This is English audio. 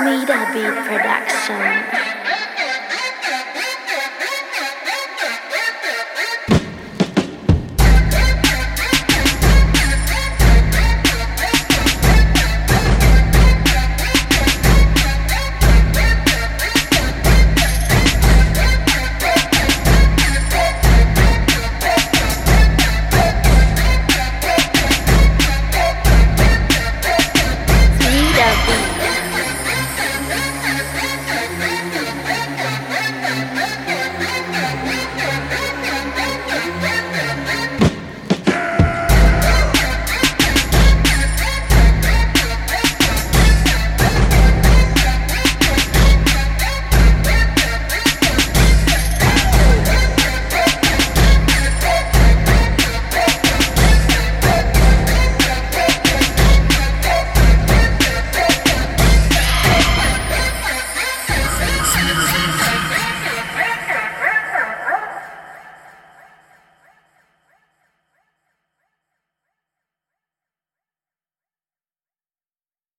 Made a production.